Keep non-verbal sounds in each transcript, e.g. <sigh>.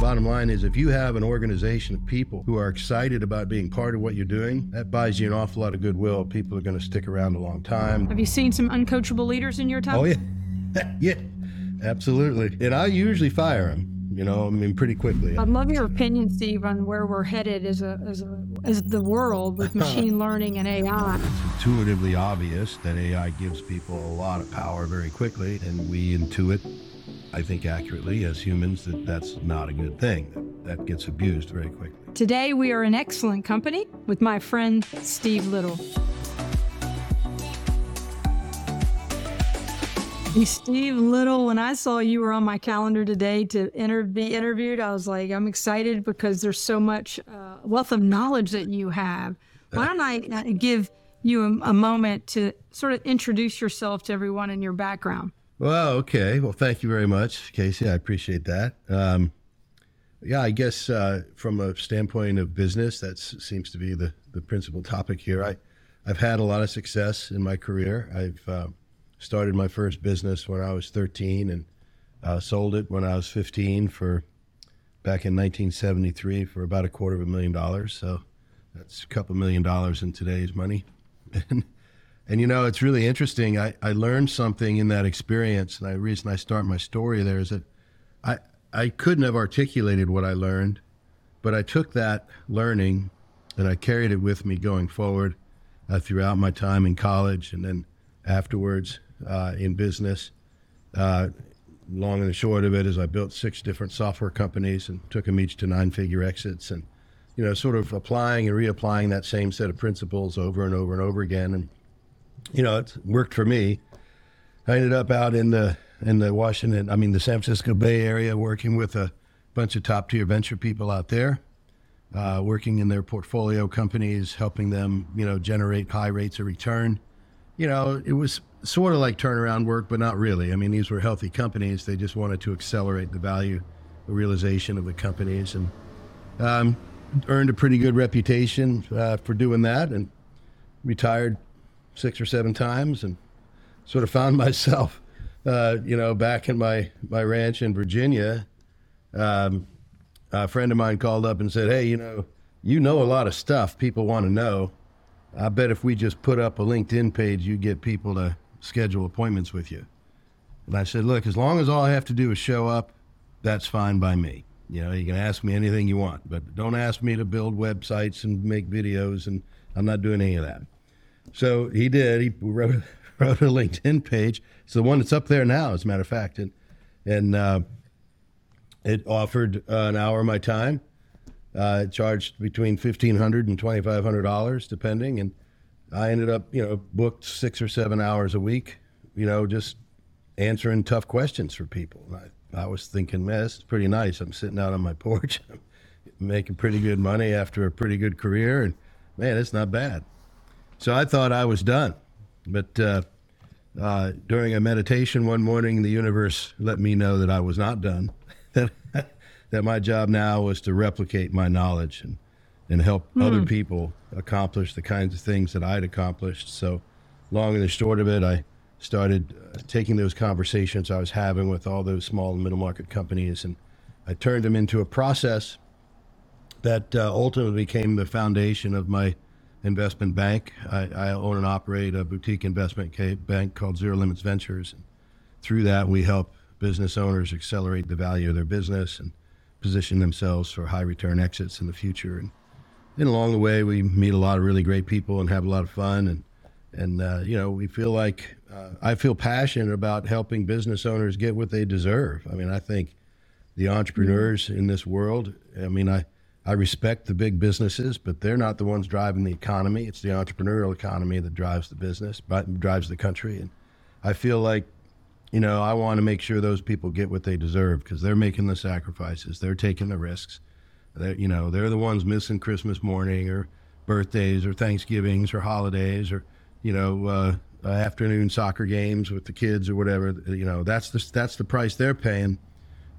Bottom line is if you have an organization of people who are excited about being part of what you're doing, that buys you an awful lot of goodwill. People are going to stick around a long time. Have you seen some uncoachable leaders in your time? Oh, yeah. <laughs> yeah, absolutely. And I usually fire them. You know, I mean, pretty quickly. I'd love your opinion, Steve, on where we're headed as a as a as the world with <laughs> machine learning and AI. It's intuitively obvious that AI gives people a lot of power very quickly, and we intuit, I think accurately as humans, that that's not a good thing. That, gets abused very quickly. Today, we are in excellent company with my friend Steve Little. Steve Little, when I saw you were on my calendar today to inter- be interviewed, I was like, I'm excited because there's so much uh, wealth of knowledge that you have. Why don't I uh, give you a, a moment to sort of introduce yourself to everyone and your background? Well, okay. Well, thank you very much, Casey. I appreciate that. Um, yeah, I guess uh, from a standpoint of business, that seems to be the, the principal topic here. I, I've had a lot of success in my career. I've uh, started my first business when I was 13 and uh, sold it when I was 15 for back in 1973 for about a quarter of a million dollars. So that's a couple million dollars in today's money. <laughs> and, you know, it's really interesting. I, I learned something in that experience. And the reason I start my story there is that I, I couldn't have articulated what I learned, but I took that learning and I carried it with me going forward uh, throughout my time in college and then afterwards uh, in business. Uh, long and short of it is I built six different software companies and took them each to nine figure exits and, you know, sort of applying and reapplying that same set of principles over and over and over again. And, you know, it worked for me. I ended up out in the, in the Washington, I mean, the San Francisco Bay Area working with a bunch of top tier venture people out there. Uh, working in their portfolio companies, helping them, you know, generate high rates of return. You know, it was sort of like turnaround work, but not really. I mean, these were healthy companies. They just wanted to accelerate the value, the realization of the companies, and um, earned a pretty good reputation uh, for doing that. And retired six or seven times, and sort of found <laughs> myself, uh, you know, back in my my ranch in Virginia. Um, a friend of mine called up and said, "Hey, you know, you know a lot of stuff people want to know. I bet if we just put up a LinkedIn page, you get people to schedule appointments with you." And I said, "Look, as long as all I have to do is show up, that's fine by me. You know, you can ask me anything you want, but don't ask me to build websites and make videos, and I'm not doing any of that." So he did. He wrote, <laughs> wrote a LinkedIn page. It's the one that's up there now, as a matter of fact, and and. Uh, it offered uh, an hour of my time. Uh, it charged between fifteen hundred and twenty five hundred dollars, depending. And I ended up, you know, booked six or seven hours a week. You know, just answering tough questions for people. I, I was thinking, man, this is pretty nice. I'm sitting out on my porch, <laughs> making pretty good money after a pretty good career, and man, it's not bad. So I thought I was done, but uh, uh, during a meditation one morning, the universe let me know that I was not done <laughs> that that my job now was to replicate my knowledge and and help mm. other people accomplish the kinds of things that I'd accomplished. So, long and the short of it, I started uh, taking those conversations I was having with all those small and middle market companies, and I turned them into a process that uh, ultimately became the foundation of my investment bank. I, I, own and operate a boutique investment bank called Zero Limits Ventures, and through that, we help business owners accelerate the value of their business and position themselves for high return exits in the future. And along the way, we meet a lot of really great people and have a lot of fun. And, and uh, you know, we feel like uh, I feel passionate about helping business owners get what they deserve. I mean, I think the entrepreneurs in this world, I mean, I, I respect the big businesses, but they're not the ones driving the economy. It's the entrepreneurial economy that drives the business, drives the country. And I feel like you know, I want to make sure those people get what they deserve because they're making the sacrifices, they're taking the risks. They're, you know, they're the ones missing Christmas morning or birthdays or Thanksgivings or holidays or, you know, uh, afternoon soccer games with the kids or whatever. You know, that's the that's the price they're paying.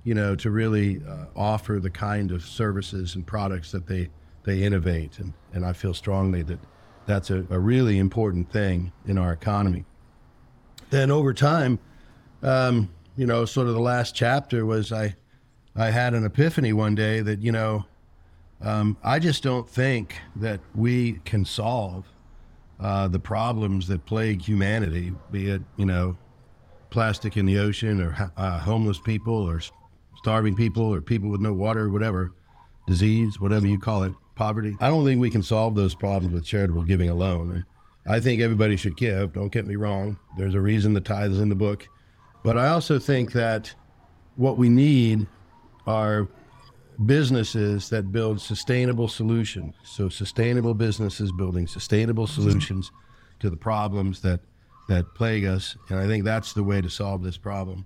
You know, to really uh, offer the kind of services and products that they they innovate, and and I feel strongly that that's a, a really important thing in our economy. Then over time um, you know, sort of the last chapter was I I had an epiphany one day that, you know, um, I just don't think that we can solve uh, the problems that plague humanity, be it, you know, plastic in the ocean or uh, homeless people or starving people or people with no water or whatever, disease, whatever you call it, poverty. I don't think we can solve those problems with charitable giving alone. I think everybody should give. Don't get me wrong. There's a reason the tithe is in the book. But I also think that what we need are businesses that build sustainable solutions. So sustainable businesses building sustainable solutions to the problems that that plague us, and I think that's the way to solve this problem.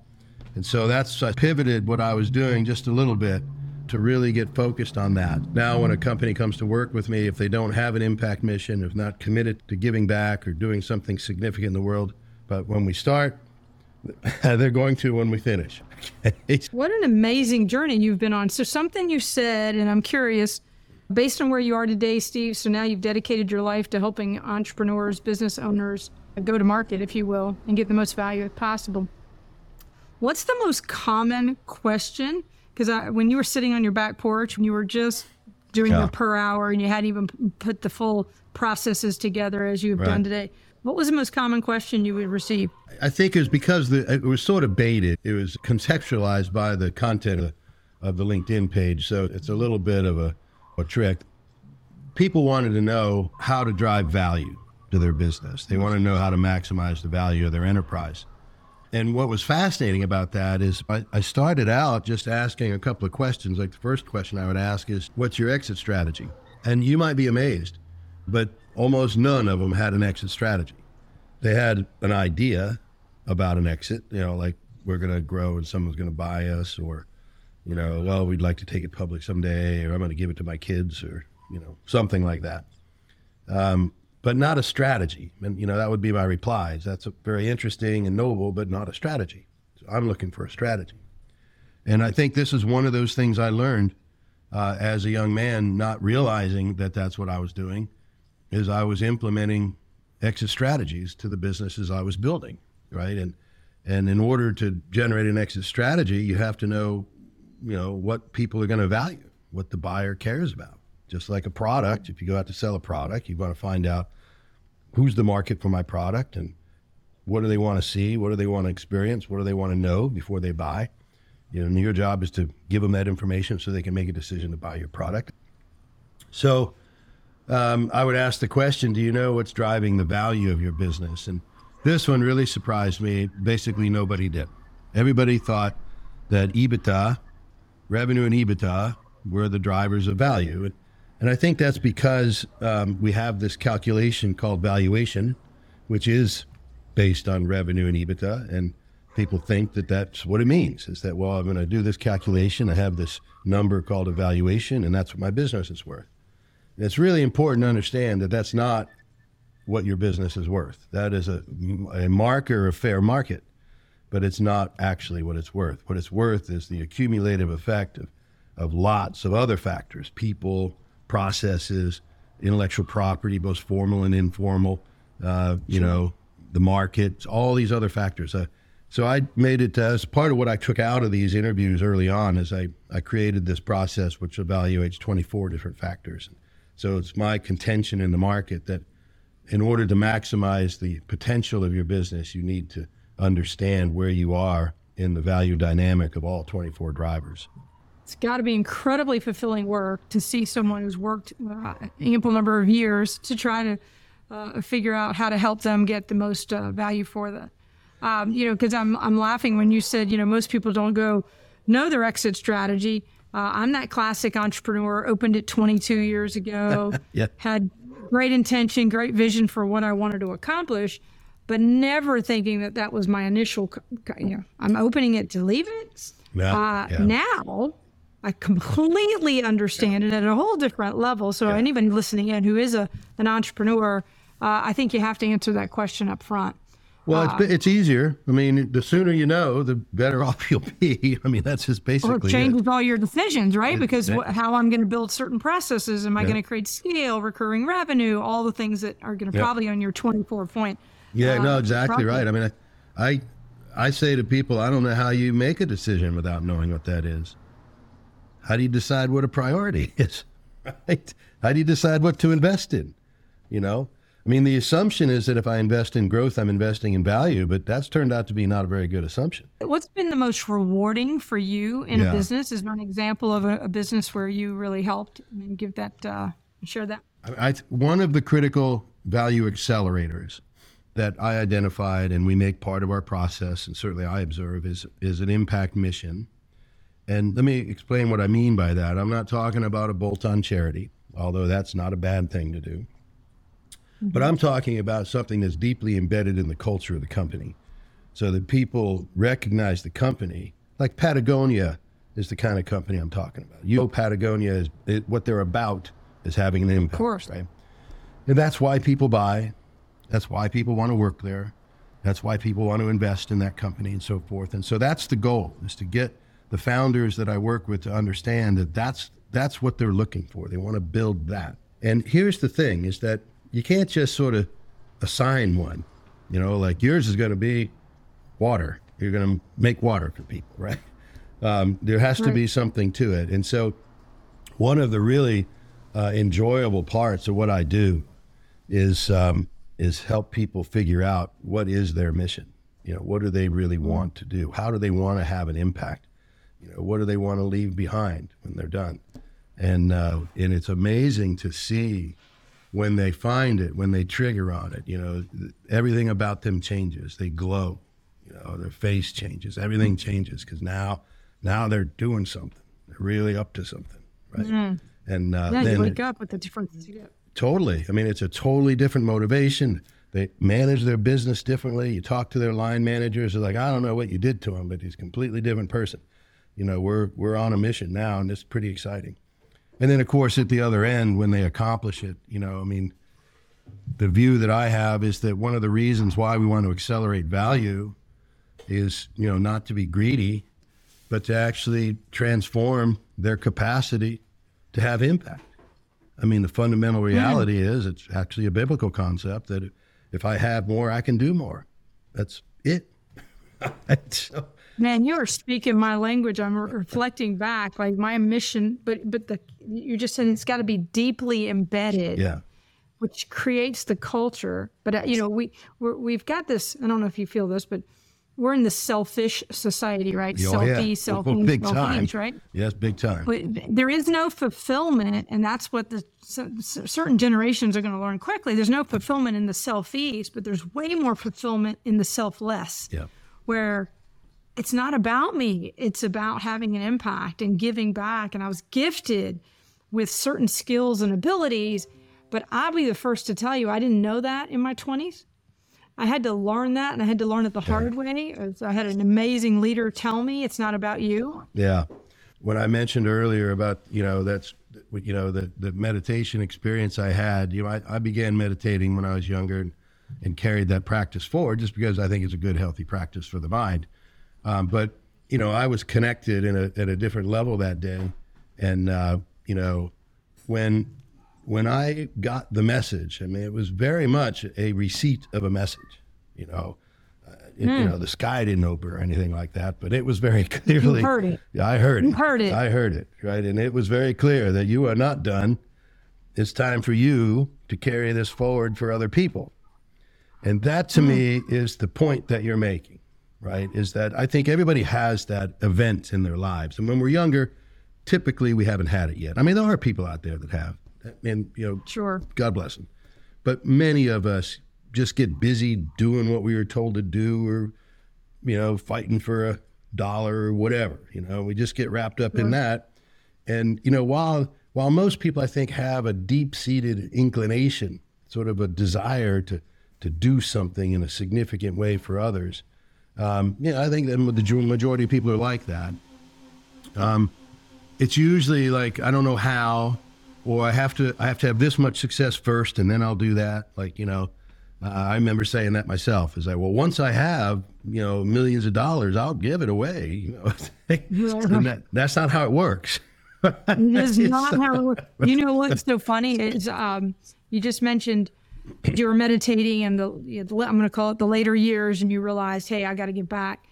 And so that's I pivoted what I was doing just a little bit to really get focused on that. Now, when a company comes to work with me, if they don't have an impact mission, if not committed to giving back or doing something significant in the world, but when we start, <laughs> they're going to when we finish. <laughs> what an amazing journey you've been on. So, something you said, and I'm curious, based on where you are today, Steve, so now you've dedicated your life to helping entrepreneurs, business owners go to market, if you will, and get the most value possible. What's the most common question? Because when you were sitting on your back porch, and you were just doing yeah. the per hour and you hadn't even put the full processes together as you've right. done today, what was the most common question you would receive? I think it was because the, it was sort of baited. It was conceptualized by the content of, of the LinkedIn page. So it's a little bit of a, a trick. People wanted to know how to drive value to their business. They want to know how to maximize the value of their enterprise. And what was fascinating about that is I, I, started out just asking a couple of questions. Like the first question I would ask is, What's your exit strategy? And you might be amazed, but almost none of them had an exit strategy. They had an idea about an exit, you know, like we're going to grow and someone's going to buy us, or, you know, well, we'd like to take it public someday, or I'm going to give it to my kids, or, you know, something like that. Um, but not a strategy. And, you know, that would be my replies. That's very interesting and noble, but not a strategy. So I'm looking for a strategy. And I think this is one of those things I learned uh, as a young man, not realizing that that's what I was doing is I was implementing exit strategies to the businesses I was building, right? And and in order to generate an exit strategy, you have to know, you know, what people are going to value, what the buyer cares about. Just like a product, if you go out to sell a product, you want to find out who's the market for my product and what do they want to see, what do they want to experience, what do they want to know before they buy. You know, your job is to give them that information so they can make a decision to buy your product. So um, I would ask the question Do you know what's driving the value of your business? And this one really surprised me. Basically, nobody did. Everybody thought that EBITDA, revenue and EBITDA, were the drivers of value. And, and I think that's because um, we have this calculation called valuation, which is based on revenue and EBITDA. And people think that that's what it means is that, well, I'm going to do this calculation. I have this number called a valuation, and that's what my business is worth. It's really important to understand that that's not what your business is worth. That is a, a marker of fair market, but it's not actually what it's worth. What it's worth is the accumulative effect of, of lots of other factors people, processes, intellectual property, both formal and informal, uh, you sure. know, the market, all these other factors. Uh, so I made it uh, as part of what I took out of these interviews early on is I, I created this process which evaluates 24 different factors. So it's my contention in the market that in order to maximize the potential of your business, you need to understand where you are in the value dynamic of all 24 drivers. It's got to be incredibly fulfilling work to see someone who's worked uh, ample number of years to try to uh, figure out how to help them get the most uh, value for the, um, you know, because I'm I'm laughing when you said you know most people don't go know their exit strategy. Uh, I'm that classic entrepreneur, opened it 22 years ago, <laughs> yeah. had great intention, great vision for what I wanted to accomplish, but never thinking that that was my initial, you know, I'm opening it to leave it. Yeah, uh, yeah. Now, I completely understand it at a whole different level. So yeah. anybody listening in who is a an entrepreneur, uh, I think you have to answer that question up front. Well, it's, uh, it's easier. I mean, the sooner you know, the better <laughs> off you'll be. I mean, that's just basically it changes it. all your decisions, right? It, because that, how I'm going to build certain processes, am I yeah. going to create scale, recurring revenue, all the things that are going to yeah. probably on your 24 point. Yeah, uh, no, exactly right. I mean, I, I, I say to people, I don't know how you make a decision without knowing what that is. How do you decide what a priority <laughs> is? Right? How do you decide what to invest in? You know, I mean, the assumption is that if I invest in growth, I'm investing in value, but that's turned out to be not a very good assumption. What's been the most rewarding for you in Yeah. a business? Is there an example of a, a business where you really helped and give that, uh, share that? I, I, one of the critical value accelerators that I identified and we make part of our process, and certainly I observe, is is an impact mission. And let me explain what I mean by that. I'm not talking about a bolt-on charity, although that's not a bad thing to do. Mm-hmm. But I'm talking about something that's deeply embedded in the culture of the company, so that people recognize the company. Like Patagonia is the kind of company I'm talking about. You know, Patagonia is it, what they're about is having an impact. Of course. right? And that's why people buy. That's why people want to work there. That's why people want to invest in that company and so forth. And so that's the goal: is to get the founders that I work with to understand that that's that's what they're looking for. They want to build that. And here's the thing: is that you can't just sort of assign one. You know, like yours is going to be water. You're going to make water for people, <laughs> right? Um, there has to be something to it. And so, one of the really uh, enjoyable parts of what I do is um, is help people figure out what is their mission. You know, what do they really want to do? How do they want to have an impact? You know, what do they want to leave behind when they're done? And uh, and it's amazing to see when they find it, when they trigger on it. You know, everything about them changes. They glow. You know, their face changes. Everything changes because now now they're doing something. They're really up to something, right? And uh, Yeah, then you wake up with the difference. Totally. I mean, it's a totally different motivation. They manage their business differently. You talk to their line managers. They're like, I don't know what you did to him, but he's a completely different person. You know, we're we're on a mission now, and it's pretty exciting. And then, of course, at the other end, when they accomplish it, you know, I mean, the view that I have is that one of the reasons why we want to accelerate value is, you know, not to be greedy, but to actually transform their capacity to have impact. I mean, the fundamental reality is it's actually a biblical concept that if I have more, I can do more. That's it. <laughs> so, Man, you are speaking my language. I'm re- reflecting back, like my mission, but but the you just said it's got to be deeply embedded, yeah. which creates the culture. But uh, you know, we we're, we've got this. I don't know if you feel this, but we're in the selfish society, right? Oh, yeah. Selfie, selfie, Big selfies, time. right? Yes, big time. But there is no fulfillment, and that's what the c- certain generations are going to learn quickly. There's no fulfillment in the selfies, but there's way more fulfillment in the selfless Yeah. where it's not about me. It's about having an impact and giving back. And I was gifted with certain skills and abilities, but I'll be the first to tell you, I didn't know that in my 20s. I had to learn that and I had to learn it the hard way. I had an amazing leader tell me it's not about you. Yeah. When I mentioned earlier about, you know, that's, you know, the, the meditation experience I had, you know, I, I began meditating when I was younger and, and carried that practice forward just because I think it's a good, healthy practice for the mind. Um, but, you know, I was connected in a, at a different level that day. And, uh, you know, when when I got the message, I mean, it was very much a receipt of a message. You know, uh, it- you know, the sky didn't open or anything like that, but it was very <laughs> clearly. heard it. Yeah, I heard it. You heard it. I heard it. Right, and it was very clear that you are not done. It's time for you to carry this forward for other people, and that to me is the point that you're making. Right, is that I think everybody has that event in their lives, and when we're younger, typically we haven't had it yet. I mean, there are people out there that have, and you know, Sure. God bless them. But many of us just get busy doing what we were told to do or, you know, fighting for a dollar or whatever. You know, we just get wrapped up in that. And, you know, while while most people I think have a deep seated inclination, sort of a desire to to do something in a significant way for others, um, yeah, I think the majority of people are like that it's usually like I don't know how, or I have to I have to have this much success first, and then I'll do that. Like you know, uh, I remember saying that myself. Is like, well, once I have you know millions of dollars, I'll give it away. You know, <laughs> that, that's not how it works. It is not <laughs> how it works. You know what's so funny is um, you just mentioned you were meditating and the, you know, the I'm going to call it the later years, and you realized, hey, I got to get back.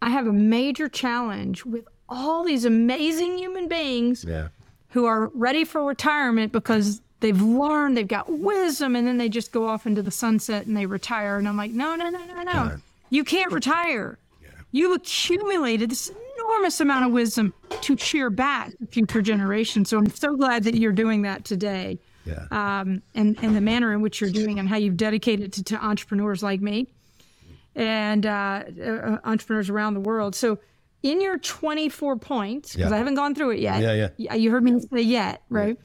I have a major challenge with all these amazing human beings Yeah. who are ready for retirement because they've learned, they've got wisdom, and then they just go off into the sunset and they retire. And I'm like, no, no, no, no, no. God. You can't retire. Yeah. You've accumulated this enormous amount of wisdom to share back to future generations. So I'm so glad that you're doing that today. Yeah. Um, and, and the manner in which you're doing and how you've dedicated to, to entrepreneurs like me and uh, uh, entrepreneurs around the world. So, in your 24 points, because Yeah. I haven't gone through it yet. Yeah, yeah. You heard me say yet, right?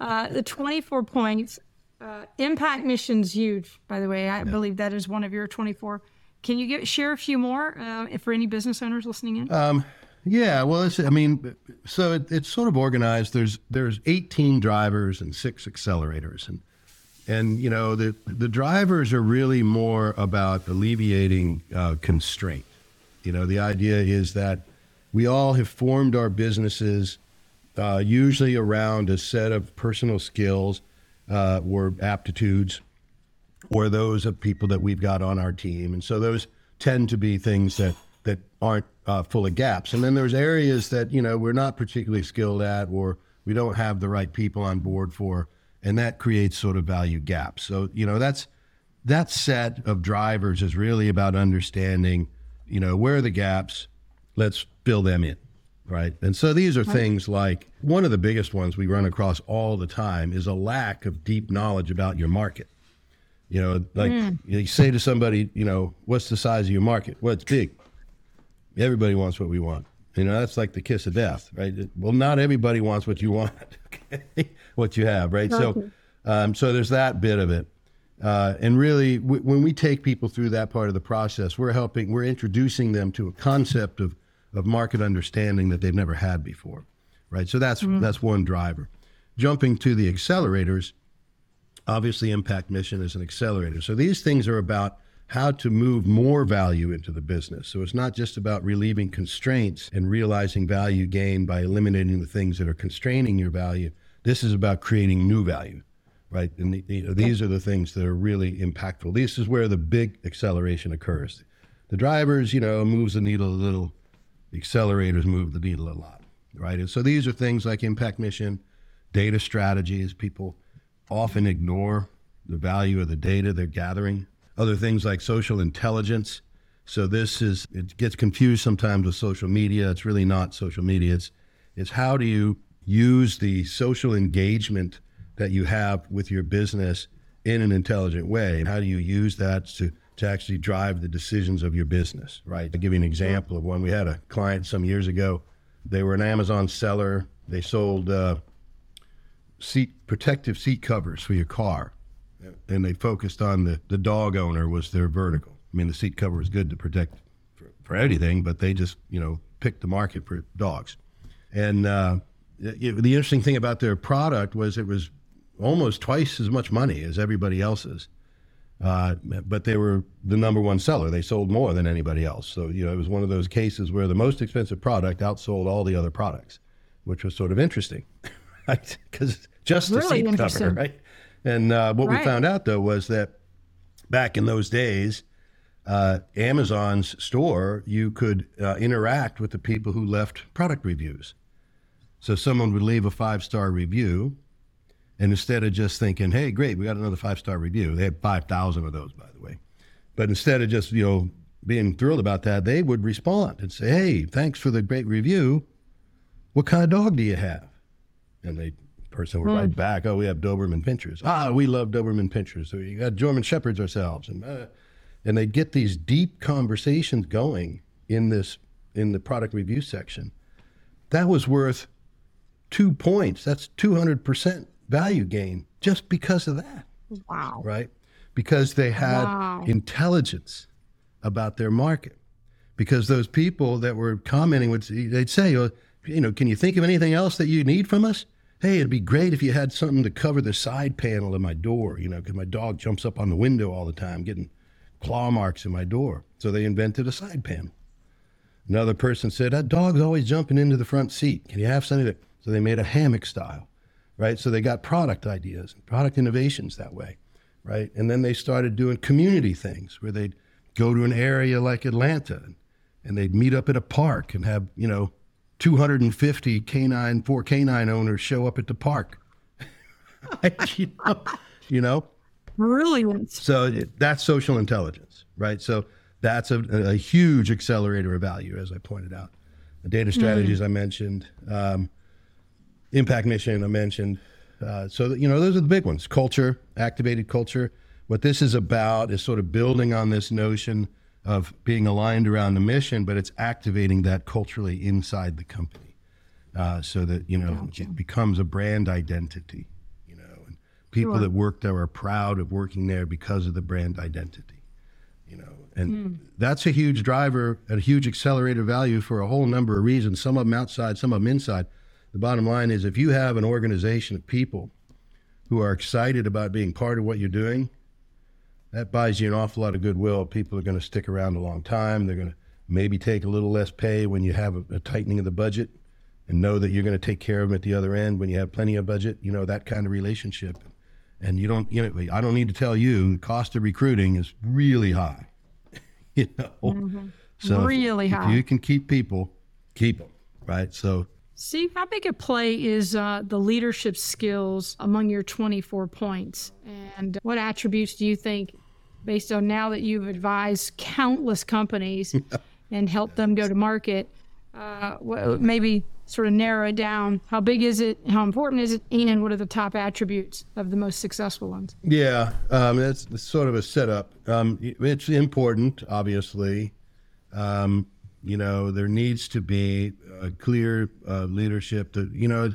Uh, the 24 points. Uh, impact mission's huge, by the way. I believe that is one of your 24. Can you give, share a few more uh, if for any business owners listening in? Um, yeah, well, it's, I mean, so it, it's sort of organized. There's there's 18 drivers and six accelerators, and and you know the the drivers are really more about alleviating uh, constraint. You know, the idea is that we all have formed our businesses uh, usually around a set of personal skills uh, or aptitudes or those of people that we've got on our team. And so those tend to be things that that aren't uh, full of gaps. And then there's areas that you know we're not particularly skilled at, or we don't have the right people on board for, and that creates sort of value gaps. So you know that's that set of drivers is really about understanding, you know, where are the gaps, let's fill them in, right? And so these are things like one of the biggest ones we run across all the time is a lack of deep knowledge about your market. You know, like you say to somebody, you know, what's the size of your market? Well, it's big. Everybody wants what we want. You know, that's like the kiss of death, right? Well, not everybody wants what you want, <laughs> okay? what you have, right? So, um, so there's that bit of it. Uh, and really, w- when we take people through that part of the process, we're helping, we're introducing them to a concept of, of market understanding that they've never had before, right? So that's that's one driver. Jumping to the accelerators, obviously impact mission is an accelerator so these things are about how to move more value into the business. So it's not just about relieving constraints and realizing value gain by eliminating the things that are constraining your value. This is about creating new value right? And the, know, these are the things that are really impactful. This is where the big acceleration occurs. The drivers you know moves the needle a little. The accelerators move the needle a lot right? And so these are things like impact mission data strategies. People often ignore the value of the data they're gathering. Other things like social intelligence. So this is it gets confused sometimes with social media. It's really not social media. It's it's how do you use the social engagement that you have with your business in an intelligent way? How do you use that to to actually drive the decisions of your business, right? To give you an example of one, we had a client some years ago. They were an Amazon seller. They sold uh, seat protective seat covers for your car, and they focused on the the dog owner was their vertical. I mean, the seat cover was good to protect for, for anything, but they just you know picked the market for dogs. And uh, it, the interesting thing about their product was it was almost twice as much money as everybody else's. Uh, but they were the number one seller. They sold more than anybody else. So, you know, it was one of those cases where the most expensive product outsold all the other products, which was sort of interesting, <laughs> right? Because just the Really seat cover, right? And uh, what we found out, though, was that back in those days, uh, Amazon's store, you could uh, interact with the people who left product reviews. So someone would leave a five star review, and instead of just thinking, "Hey, great, we got another five star review," they had five thousand of those, by the way. But instead of just you know being thrilled about that, they would respond and say, "Hey, thanks for the great review. What kind of dog do you have?" And the person would write back, "Oh, we have Doberman Pinschers. Ah, we love Doberman Pinschers. So you got German Shepherds ourselves." And uh, and they get these deep conversations going in this in the product review section. That was worth two points. That's two hundred percent value gain just because of that Wow. right? Because they had Wow. intelligence about their market. Because those people that were commenting would they'd say, oh, you know, can you think of anything else that you need from us? Hey, it'd be great if you had something to cover the side panel of my door, you know, because my dog jumps up on the window all the time, getting claw marks in my door. So they invented a side panel. Another person said, that dog's always jumping into the front seat. Can you have something that? So they made a hammock style, right? So they got product ideas, and product innovations that way, right? And then they started doing community things where they'd go to an area like Atlanta and, and they'd meet up at a park and have, you know, 250 canine, four canine owners show up at the park. <laughs> you, know, you know? Brilliant. So that's social intelligence, right? So that's a, a huge accelerator of value, as I pointed out. The data strategies mm. I mentioned, um, impact mission I mentioned. Uh, so, you know, those are the big ones culture, activated culture. What this is about is sort of building on this notion of being aligned around the mission, but it's activating that culturally inside the company uh, so that, you know, gotcha. it becomes a brand identity, you know, and people sure. that work there are proud of working there because of the brand identity, you know, and mm. that's a huge driver, a huge accelerator value for a whole number of reasons, some of them outside, some of them inside. The bottom line is if you have an organization of people who are excited about being part of what you're doing, that buys you an awful lot of goodwill. People are going to stick around a long time. They're going to maybe take a little less pay when you have a, a tightening of the budget and know that you're going to take care of them at the other end when you have plenty of budget, you know, that kind of relationship. And you don't, you know, I don't need to tell you, the cost of recruiting is really high. <laughs> you know, mm-hmm. so really if, high. If you can keep people, keep them, right? So Steve, how big a play is uh, the leadership skills among your 24 points? And what attributes do you think, based on now that you've advised countless companies <laughs> and helped them go to market, uh, maybe sort of narrow it down? How big is it? How important is it? And what are the top attributes of the most successful ones? Yeah, um, it's, sort of a setup. Um, it's important, obviously. Um, you know, there needs to be a clear uh, leadership. You know,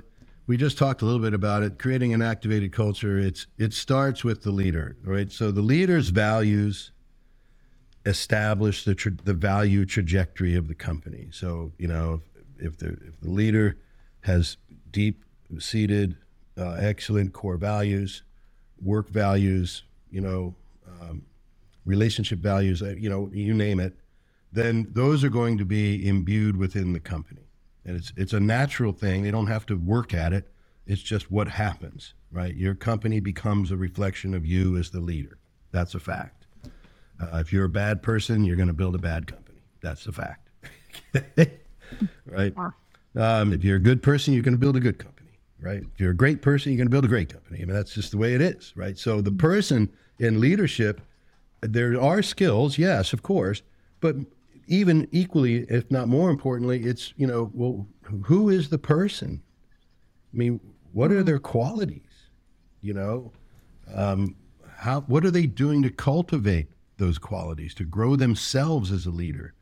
we just talked a little bit about it. Creating an activated culture. It's it starts with the leader, right? So the leader's values establish the tra- the value trajectory of the company. So you know, if, if the if the leader has deep seated, uh, excellent core values, work values, you know, um, relationship values, uh, you know, you name it, then those are going to be imbued within the company. And it's, it's a natural thing. They don't have to work at it. It's just what happens, right? Your company becomes a reflection of you as the leader. That's a fact. Uh, if you're a bad person, you're going to build a bad company. That's a fact. <laughs> right? Um, if you're a good person, you're going to build a good company, right? If you're a great person, you're going to build a great company. I mean, that's just the way it is, right? So the person in leadership, there are skills, yes, of course, but even equally, if not more importantly, it's, you know, well, who is the person? I mean, what are mm-hmm. their qualities? You know, um, how, what are they doing to cultivate those qualities, to grow themselves as a leader?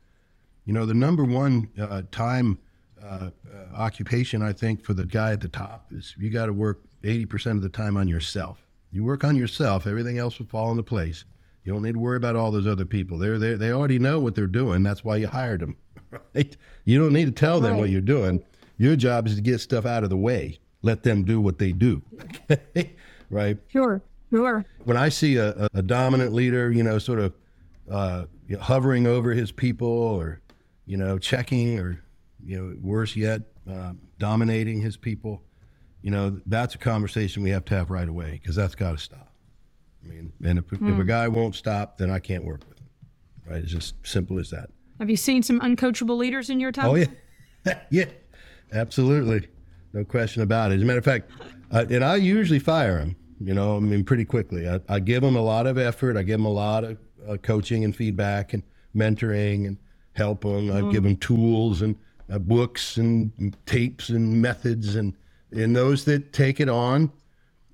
You know, the number one uh, time uh, uh, occupation, I think, for the guy at the top is you got to work 80% of the time on yourself. You work on yourself, everything else will fall into place. You don't need to worry about all those other people. They're, they they already know what they're doing. That's why you hired them, <laughs> right? You don't need to tell them right. what you're doing. Your job is to get stuff out of the way. Let them do what they do, <laughs> right? Sure, sure. When I see a, a dominant leader, you know, sort of uh, you know, hovering over his people, or you know, checking, or you know, worse yet, uh, dominating his people, you know, that's a conversation we have to have right away because that's got to stop. I mean, and if, mm. if a hmm. guy won't stop, then I can't work with him. Right? It's just simple as that. Have you seen some uncoachable leaders in your time? Oh yeah, <laughs> yeah, absolutely, no question about it. As a matter of fact, uh, and I usually fire them. You know, I mean, pretty quickly. I, I give them a lot of effort. I give them a lot of uh, coaching and feedback and mentoring and help them. Mm. I give them tools and uh, books and tapes and methods and and those that take it on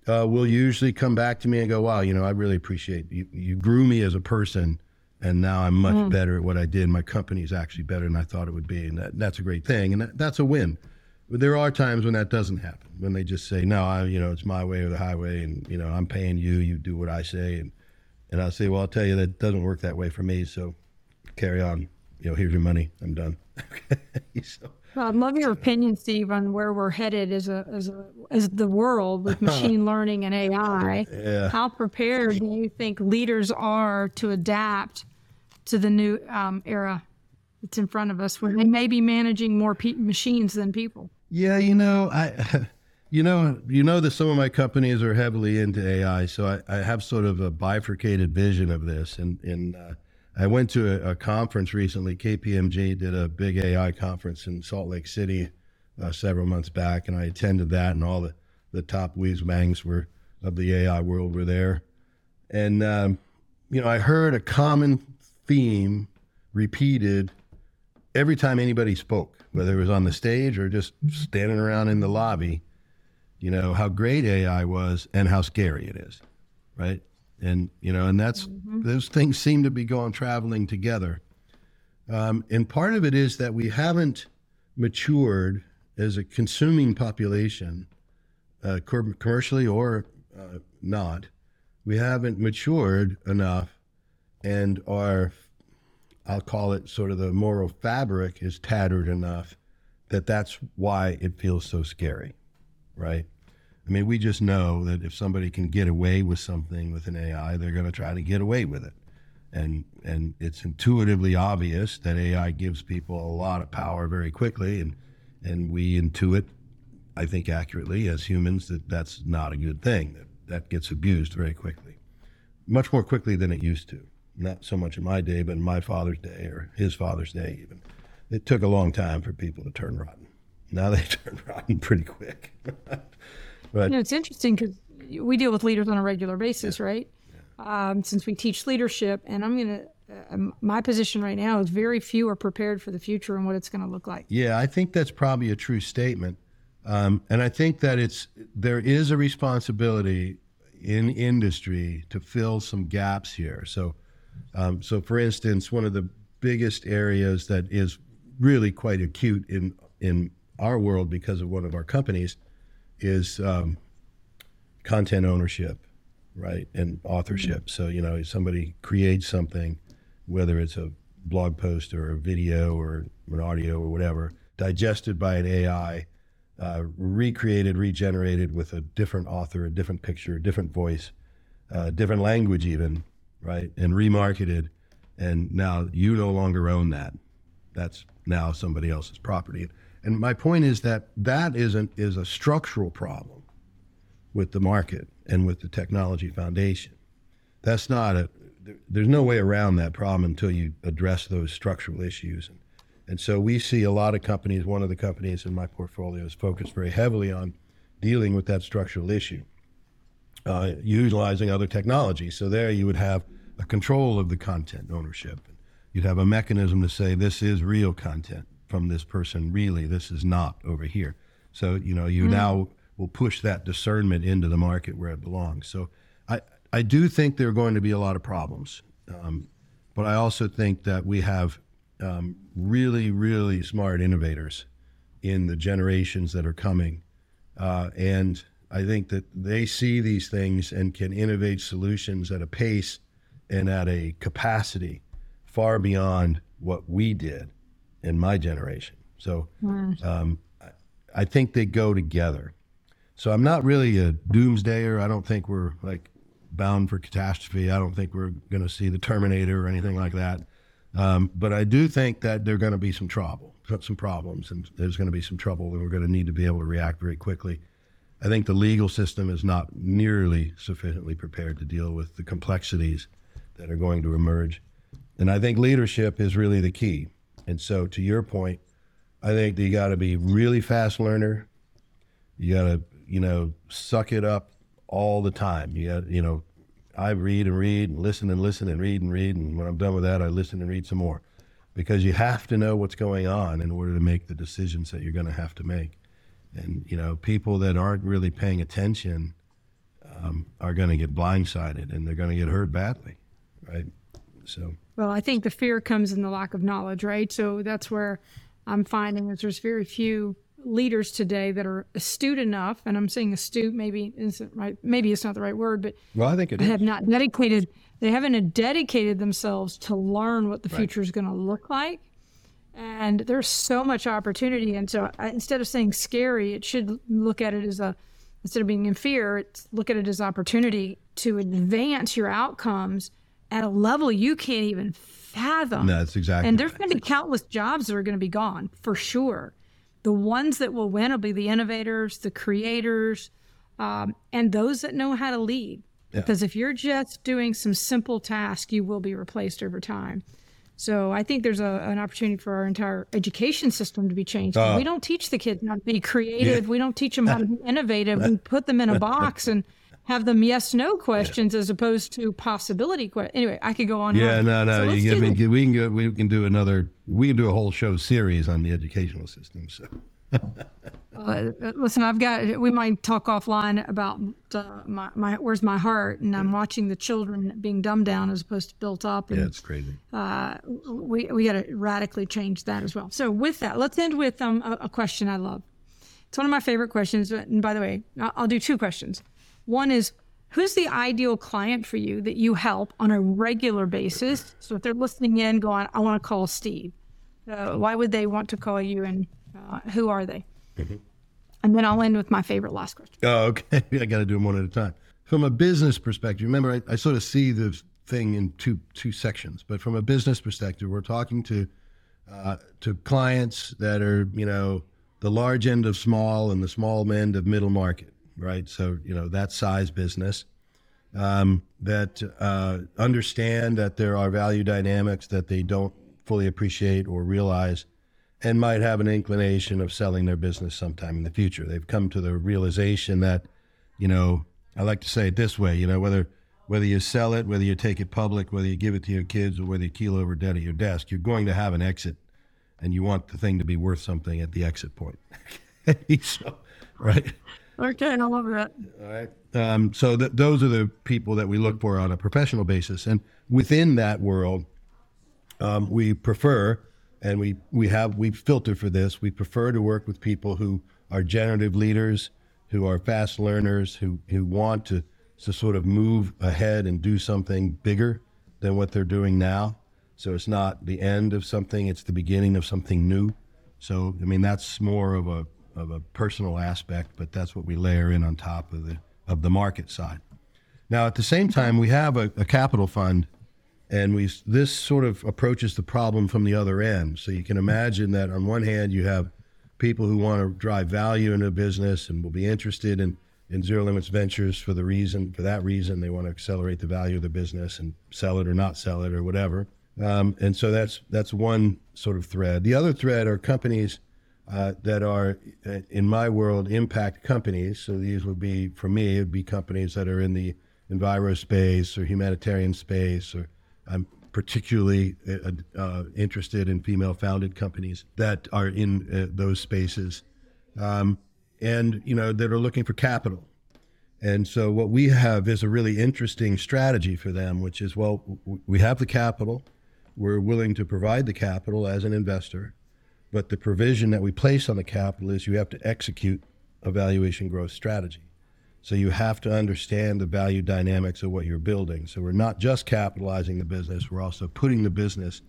uh, will usually come back to me and go, "Wow, you know, I really appreciate you. You grew me as a person, and now I'm much mm. better at what I did. My company is actually better than I thought it would be, and that, that's a great thing, and that, that's a win." But there are times when that doesn't happen, when they just say, "No, I, you know, it's my way or the highway, and you know, I'm paying you. You do what I say," and and I'll say, "Well, I'll tell you that doesn't work that way for me. So carry on. You know, here's your money. I'm done." <laughs> <laughs> so, well, I'd love your opinion, Steve, on where we're headed as a as a as the world with <laughs> machine learning and AI. Yeah. How prepared do you think leaders are to adapt to the new um, era that's in front of us, when they may be managing more pe- machines than people? Yeah, you know, I. <laughs> You know, you know that some of my companies are heavily into AI, so I, I have sort of a bifurcated vision of this, and and uh, I went to a, a, conference recently. KPMG did a big AI conference in Salt Lake City uh, several months back, and I attended that, and all the, the top whiz bangs were of the AI world were there. And, um, you know, I heard a common theme repeated every time anybody spoke, whether it was on the stage or just standing around in the lobby, you know, how great AI was and how scary it is, right? And, you know, and that's, mm-hmm. those things seem to be going traveling together. Um, and part of it is that we haven't matured as a consuming population, uh, commercially or uh, not, we haven't matured enough and our I'll call it sort of the moral fabric is tattered enough that that's why it feels so scary, right? I mean, we just know that if somebody can get away with something with an AI, they're going to try to get away with it. And, and it's intuitively obvious that AI gives people a lot of power very quickly. And, and we intuit, I think accurately as humans, that that's not a good thing, that that gets abused very quickly, much more quickly than it used to not so much in my day, but in my father's day or his father's day even. It took a long time for people to turn rotten. Now they <laughs> turn rotten pretty quick. <laughs> but you know, it's interesting because we deal with leaders on a regular basis, yeah. right? Yeah. Um, since we teach leadership, and I'm going to uh, my position right now is very few are prepared for the future and what it's going to look like. Yeah, I think that's probably a true statement. Um, and I think that it's there is a responsibility in industry to fill some gaps here. So um, so, for instance, one of the biggest areas that is really quite acute in in our world because of one of our companies is um, content ownership, right, and authorship. Mm-hmm. So, you know, somebody creates something, whether it's a blog post or a video or an audio or whatever, digested by an AI, uh, recreated, regenerated with a different author, a different picture, a different voice, uh, different language, even right, and remarketed, and now you no longer own that. That's now somebody else's property. And my point is that that isn't is a structural problem with the market and with the technology foundation. That's not a there's no way around that problem until you address those structural issues. And, and so we see a lot of companies, one of the companies in my portfolio is focused very heavily on dealing with that structural issue, uh, utilizing other technologies. So there you would have a control of the content ownership. You'd have a mechanism to say this is real content from this person. Really, this is not over here. So you know you mm. now will push that discernment into the market where it belongs. So I I do think there are going to be a lot of problems, um, but I also think that we have um, really really smart innovators in the generations that are coming, uh, and I think that they see these things and can innovate solutions at a pace and at a capacity far beyond what we did in my generation. So um, I think they go together. So I'm not really a doomsdayer. I don't think we're like bound for catastrophe. I don't think we're going to see the Terminator or anything like that. Um, but I do think that there're going to be some trouble, some problems, and there's going to be some trouble, and we're going to need to be able to react very quickly. I think the legal system is not nearly sufficiently prepared to deal with the complexities that are going to emerge. And I think leadership is really the key. And so, to your point, I think you got to be really fast learner. You got to, you know, suck it up all the time. You got, you know, I read and read and listen and listen and read and read. And when I'm done with that, I listen and read some more because you have to know what's going on in order to make the decisions that you're going to have to make. And, you know, people that aren't really paying attention um, are going to get blindsided and they're going to get hurt badly right? So. Well, I think the fear comes in the lack of knowledge, right? So that's where I'm finding is there's very few leaders today that are astute enough, and I'm saying astute, maybe isn't right, maybe it's not the right word, but well, I think it have is. not dedicated. They haven't dedicated themselves to learn what the right. future is going to look like, and there's so much opportunity. And so I, instead of saying scary, it should look at it as a instead of being in fear, it's look at it as opportunity to advance your outcomes at a level you can't even fathom. That's exactly. And there's going to be countless jobs that are going to be gone for sure. The ones that will win will be the innovators, the creators, um, and those that know how to lead. Because if you're just doing some simple tasks, you will be replaced over time. So I think there's a, an opportunity for our entire education system to be changed. Oh. we don't teach the kids how to be creative. We don't teach them how to be <laughs> innovative. we put them in a box <laughs> and have them yes no questions as opposed to possibility questions. Anyway, I could go on. Yeah, on. no, no. let's you, I mean, we can go, we can do another. We can do a whole show series on the educational system. So <laughs> Uh, listen, I've got. We might talk offline about uh, my, my where's my heart, and I'm watching the children being dumbed down as opposed to built up. And yeah, it's crazy. uh, we we got to radically change that as well. So with that, let's end with um, a, a question I love. It's one of my favorite questions. And by the way, I'll do two questions. One is, who's the ideal client for you that you help on a regular basis? So if they're listening in, going, I want to call Steve. Uh, why would they want to call you, and uh, who are they? And then I'll end with my favorite last question. Oh, okay. <laughs> I got to do them one at a time. From a business perspective, remember, I, I sort of see the thing in two two sections. But from a business perspective, we're talking to uh, to clients that are, you know, the large end of small and the small end of middle market, right? So, you know, that size business um, that uh, understand that there are value dynamics that they don't fully appreciate or realize and might have an inclination of selling their business sometime in the future. They've come to the realization that, you know, I like to say it this way, you know, whether whether you sell it, whether you take it public, whether you give it to your kids, or whether you keel over dead at your desk, you're going to have an exit, and you want the thing to be worth something at the exit point. <laughs> so, right. Okay, I love that. All right. Um, so th- those are the people that we look for on a professional basis, and within that world, um, we prefer, and we we have we filter for this. We prefer to work with people who are generative leaders, who are fast learners, who who want to to sort of move ahead and do something bigger than what they're doing now. So it's not the end of something; it's the beginning of something new. So I mean, that's more of a of a personal aspect, but that's what we layer in on top of the of the market side. Now, at the same time, we have a, a capital fund, and we this sort of approaches the problem from the other end. So you can imagine that on one hand, you have people who want to drive value in a business and will be interested in in zero limits ventures for the reason for that reason they want to accelerate the value of the business and sell it or not sell it or whatever. Um, and so that's that's one sort of thread. The other thread are companies uh, that are, uh, in my world, impact companies. So these would be, for me, it would be companies that are in the enviro space or humanitarian space. Or I'm particularly uh, uh, interested in female-founded companies that are in uh, those spaces, um, and you know that are looking for capital. And so what we have is a really interesting strategy for them, which is, well, we have the capital, we're willing to provide the capital as an investor but the provision that we place on the capital is you have to execute a valuation growth strategy. So you have to understand the value dynamics of what you're building. So we're not just capitalizing the business, we're also putting the business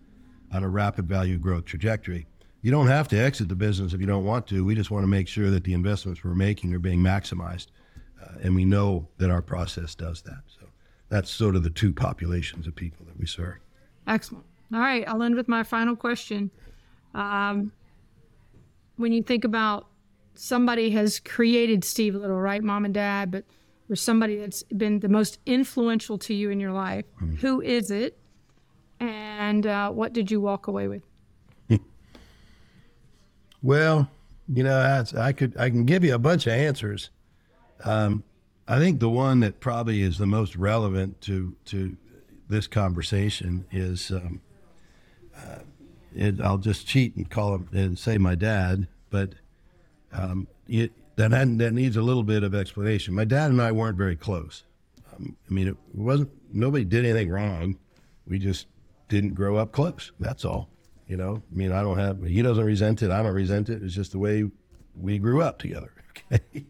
on a rapid value growth trajectory. You don't have to exit the business if you don't want to. We just want to make sure that the investments we're making are being maximized. Uh, and we know that our process does that. So that's sort of the two populations of people that we serve. Excellent. All right, I'll end with my final question. Um, when you think about somebody has created Steve Little, right, mom and dad, but or somebody that's been the most influential to you in your life. Who is it? And uh, what did you walk away with? <laughs> Well, you know, that's, I could I can give you a bunch of answers. Um, I think the one that probably is the most relevant to to this conversation is um, uh, I'll just cheat and call him and say my dad, but um, it, that that needs a little bit of explanation. My dad and I weren't very close. Um, I mean, it wasn't nobody did anything wrong. We just didn't grow up close. That's all. You know, I mean, I don't have, he doesn't resent it. I don't resent it. It's just the way we grew up together. <laughs> Okay.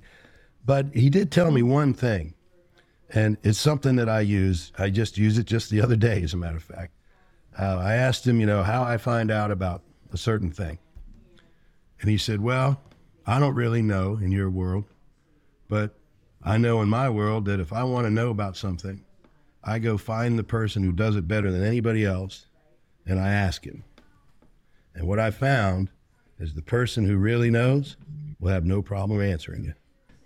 But he did tell me one thing, and it's something that I use. I just used it just the other day, as a matter of fact. Uh, I asked him, you know, how I find out about a certain thing. And he said, Well, I don't really know in your world, but I know in my world that if I want to know about something, I go find the person who does it better than anybody else and I ask him. And what I found is the person who really knows will have no problem answering you.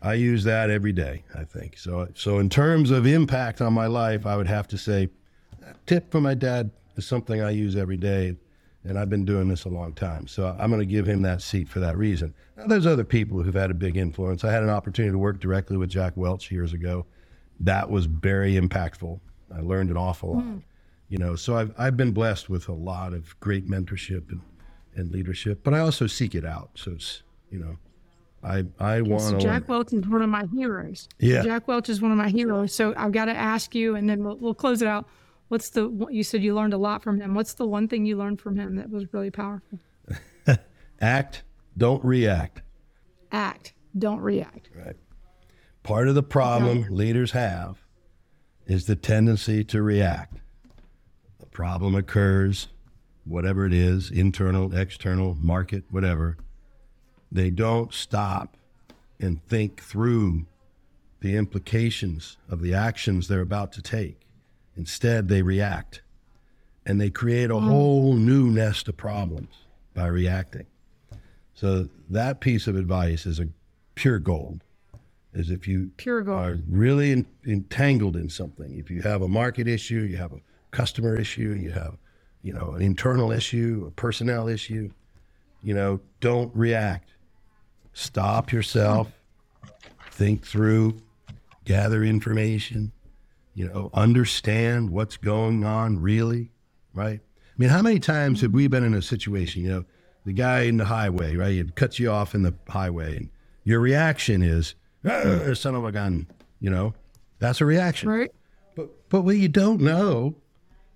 I use that every day. I think so. So in terms of impact on my life, I would have to say, tip from my dad is something I use every day, and I've been doing this a long time. So I'm going to give him that seat for that reason. Now, there's other people who've had a big influence. I had an opportunity to work directly with Jack Welch years ago. That was very impactful. I learned an awful lot. Hmm. You know, so I've I've been blessed with a lot of great mentorship and, and leadership, but I also seek it out. So it's you know, I I want So Jack Welch is one of my heroes. Yeah. Jack Welch is one of my heroes. So I've got to ask you, and then we'll, we'll close it out. What's the you said you learned a lot from him? What's the one thing you learned from him that was really powerful? <laughs> act, don't react. Act, don't react. Right. Part of the problem leaders have is the tendency to react. A problem occurs, whatever it is, internal, external, market, whatever. They don't stop and think through the implications of the actions they're about to take. Instead, they react and they create a whole new nest of problems by reacting. So, that piece of advice is a pure gold. Is if you Pure gold. are really en- entangled in something, if you have a market issue, you have a customer issue, you have, you know, an internal issue, a personnel issue, you know, don't react. Stop yourself, think through, gather information, you know, understand what's going on really, right? I mean, how many times have we been in a situation, you know, the guy in the highway, right? He cuts you off in the highway, and your reaction is, "Ah, son of a gun, you know, that's a reaction. Right? But, but what you don't know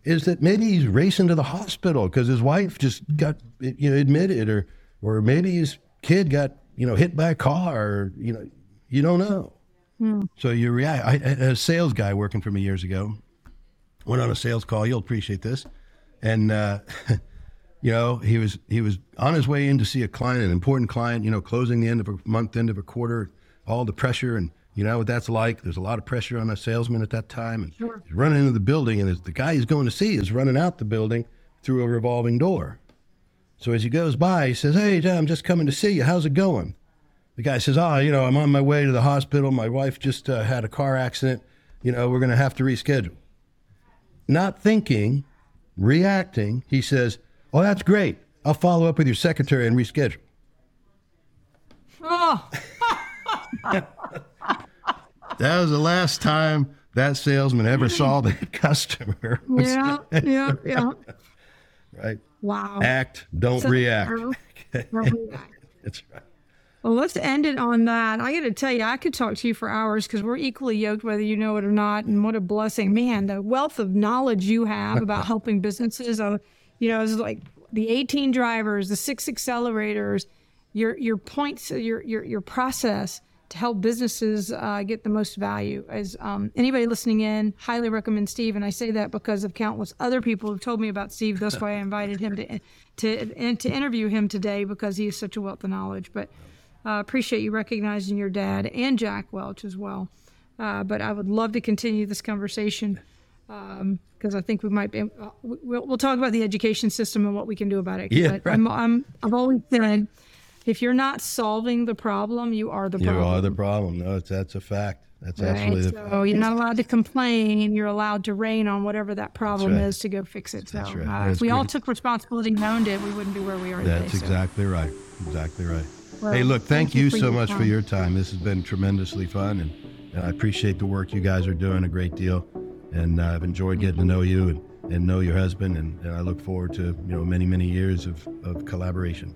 is that maybe he's racing to the hospital because his wife just got you know admitted, or or maybe his kid got you know hit by a car, or you know, you don't know. So you react. I, a sales guy working for me years ago went on a sales call. You'll appreciate this, and uh, <laughs> you know he was he was on his way in to see a client, an important client. You know, closing the end of a month, end of a quarter, all the pressure, and you know what that's like. There's a lot of pressure on a salesman at that time, and Sure. he's running into the building, and the guy he's going to see is running out the building through a revolving door. So as he goes by, he says, "Hey, John, I'm just coming to see you. How's it going?" The guy says, "Oh, you know, I'm on my way to the hospital. My wife just uh, had a car accident. You know, we're going to have to reschedule." Not thinking, reacting, he says, "Oh, that's great. I'll follow up with your secretary and reschedule." Oh, <laughs> That was the last time that salesman ever saw that <laughs> customer. <laughs> yeah, yeah, yeah. Right? Wow. Act, don't So- react. Don't react. That's right. Well, let's end it on that. I got to tell you, I could talk to you for hours because we're equally yoked, whether you know it or not. And what a blessing, man! The wealth of knowledge you have about <laughs> helping businesses. Uh, you know, it's like the 18 drivers, the six accelerators, your your points, your your your process to help businesses uh, get the most value. As um, anybody listening in, highly recommend Steve, and I say that because of countless other people who've told me about Steve. That's why I invited him to to and to interview him today because he is such a wealth of knowledge. But uh, appreciate you recognizing your dad and Jack Welch as well. Uh, but I would love to continue this conversation because I think we might be. Uh, we'll, we'll talk about the education system and what we can do about it. Yeah, right. I'm, I'm, I've always said, if you're not solving the problem, you are the You problem. You are the problem. No, it's, that's a fact. That's Right? absolutely So you're not allowed to complain. You're allowed to rain on whatever that problem right. is to go fix it. So That's right. uh, if we all took responsibility and owned it, we wouldn't be where we are That's today. So, exactly right. Exactly right. Well, hey, look, thank, you, for so much for your time. This has been tremendously fun, and, and I appreciate the work you guys are doing a great deal. And uh, I've enjoyed getting to know you and, and know your husband, and, and I look forward to you know many many years of, of collaboration.